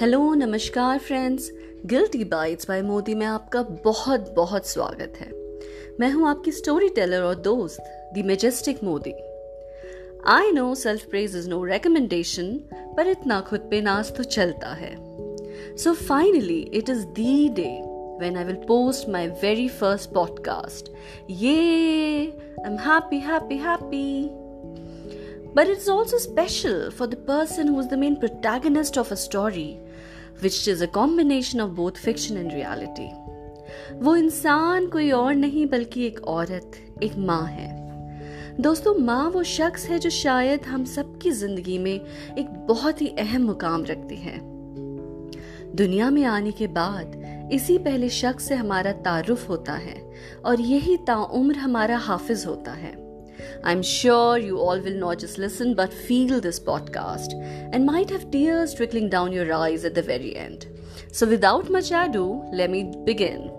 Hello नमस्कार friends guilty bytes by Modi में आपका बहुत बहुत स्वागत है मैं हूँ आपकी स्टोरी टेलर और दोस्त the majestic Modi I know self praise is no recommendation पर इतना खुद पे नाज तो चलता है so finally it is the day when I will post my very first podcast. Yay! I'm happy, happy, happy. But it's also special for the person who is the main protagonist of a story, which is a combination of both fiction and reality. वो इंसान कोई और नहीं बल्कि एक औरत एक माँ है। दोस्तों माँ वो शख्स है जो शायद हम सबकी ज़िंदगी में एक बहुत ही अहम मुकाम रखती है। दुनिया में आने के बाद इसी पहले शख्स से हमारा तारुफ होता है और यही ताउम्र हमारा हाफिज होता है। I'm sure you all will not just listen but feel this podcast and might have tears trickling down your eyes at the very end. So, without much ado, let me begin.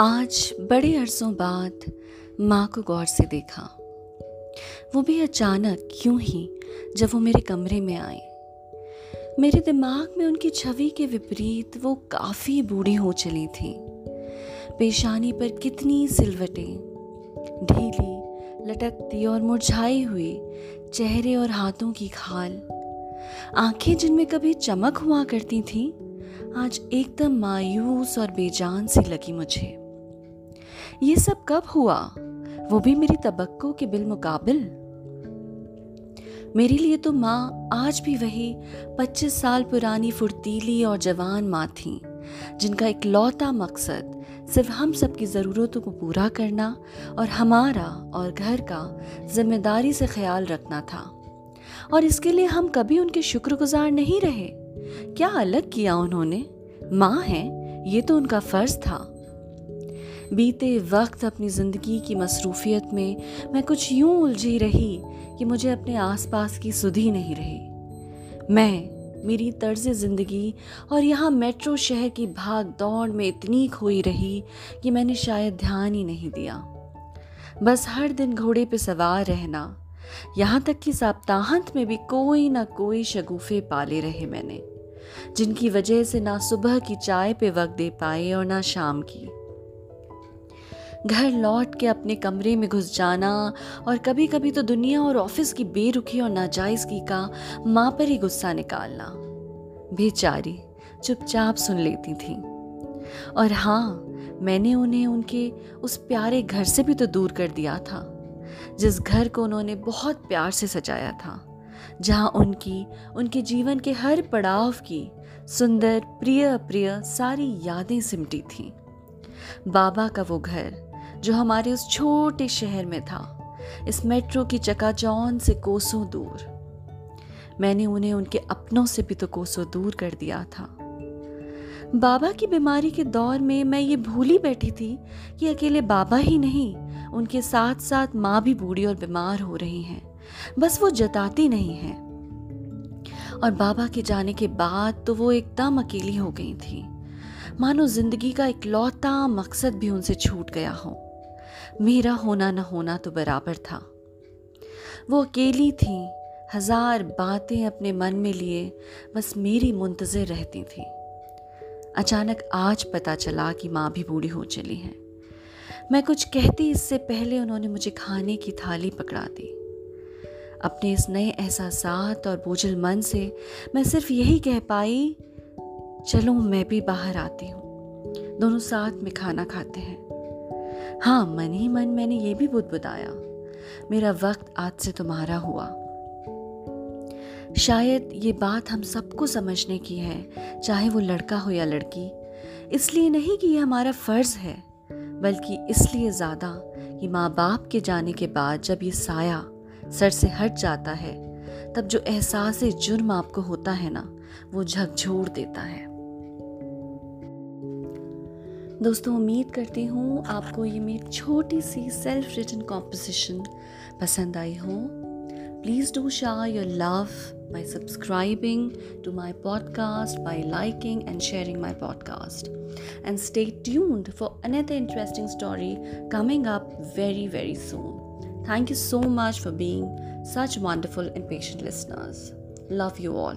आज बड़े अरसों बाद माँ को गौर से देखा वो भी अचानक क्यों ही जब वो मेरे कमरे में आए मेरे दिमाग में उनकी छवि के विपरीत वो काफ़ी बूढ़ी हो चली थी। पेशानी पर कितनी सिलवटें, ढीली, लटकती और मुरझाई हुई चेहरे और हाथों की खाल। आँखें जिनमें कभी चमक हुआ करती थी, आज एकदम मायूस और बेजान सी लगी मुझे। ये सब कब हुआ? वो भी मेरी तबक्कों के बिल मुकाबिल मेरे लिए तो माँ आज भी वही 25 साल पुरानी फुर्तीली और जवान माँ थी, जिनका एक लौता मकसद सिर्फ़ हम सबकी ज़रूरतों को पूरा करना और हमारा और घर का ज़िम्मेदारी से ख्याल रखना था। और इसके लिए हम कभी उनके शुक्रगुजार नहीं रहे। क्या अलग किया उन्होंने? माँ है, ये तो उनका फ़र्ज़ था। बीते वक्त अपनी ज़िंदगी की मसरूफियत में मैं कुछ यूँ उलझी रही कि मुझे अपने आसपास की सुधी नहीं रही। मैं, मेरी तर्ज ज़िंदगी और यहाँ मेट्रो शहर की भाग दौड़ में इतनी खोई रही कि मैंने शायद ध्यान ही नहीं दिया। बस हर दिन घोड़े पे सवार रहना, यहाँ तक कि सप्ताहांत में भी कोई ना कोई शगुफे पाले रहे मैंने, जिनकी वजह से ना सुबह की चाय पे वक्त दे पाए और ना शाम की। घर लौट के अपने कमरे में घुस जाना और कभी कभी तो दुनिया और ऑफ़िस की बेरुखी और नाजायजगी का माँ पर ही गुस्सा निकालना। बेचारी चुपचाप सुन लेती थी। और हाँ मैंने उन्हें उनके उस प्यारे घर से भी तो दूर कर दिया था, जिस घर को उन्होंने बहुत प्यार से सजाया था, जहाँ उनकी, उनके जीवन के हर पड़ाव की सुंदर प्रिय अप्रिय सारी यादें सिमटी थीं। बाबा का वो घर जो हमारे उस छोटे शहर में था। इस मेट्रो की चकाचौन से कोसों दूर। मैंने उन्हें उनके अपनों से भी तो कोसों दूर कर दिया था। बाबा की बीमारी के दौर में मैं ये भूली बैठी थी कि अकेले बाबा ही नहीं, उनके साथ साथ माँ भी बूढ़ी और बीमार हो रही हैं। बस वो जताती नहीं हैं। और बाबा के जाने के बाद तो वो एकदम अकेली हो गई थी। मानो ज़िंदगी का इकलौता मकसद भी उनसे छूट गया हो। मेरा होना न होना तो बराबर था। वो अकेली थी, हज़ार बातें अपने मन में लिए, बस मेरी मुंतजर रहती थी। अचानक आज पता चला कि माँ भी बूढ़ी हो चली है। मैं कुछ कहती इससे पहले उन्होंने मुझे खाने की थाली पकड़ा दी। अपने इस नए एहसास और बोझल मन से मैं सिर्फ़ यही कह पाई, चलो मैं भी बाहर आती हूँ। दोनों साथ में खाना खाते हैं। हाँ मन ही मन मैंने ये भी बुदबुदाया मेरा वक्त आज से तुम्हारा हुआ। शायद ये बात हम सबको समझने की है, चाहे वो लड़का हो या लड़की। इसलिए नहीं कि ये हमारा फ़र्ज़ है, बल्कि इसलिए ज़्यादा कि माँ बाप के जाने के बाद जब ये साया सर से हट जाता है, तब जो एहसास जुर्म आपको होता है ना, वो झकझोर देता है। दोस्तों, उम्मीद करती हूँ आपको ये मेरी छोटी सी सेल्फ रिटन कॉम्पोजिशन पसंद आई हो। Please do share your love by subscribing to my podcast by liking and sharing my podcast and stay tuned for another interesting story coming up very very soon thank you so much for being such wonderful and patient listeners love you all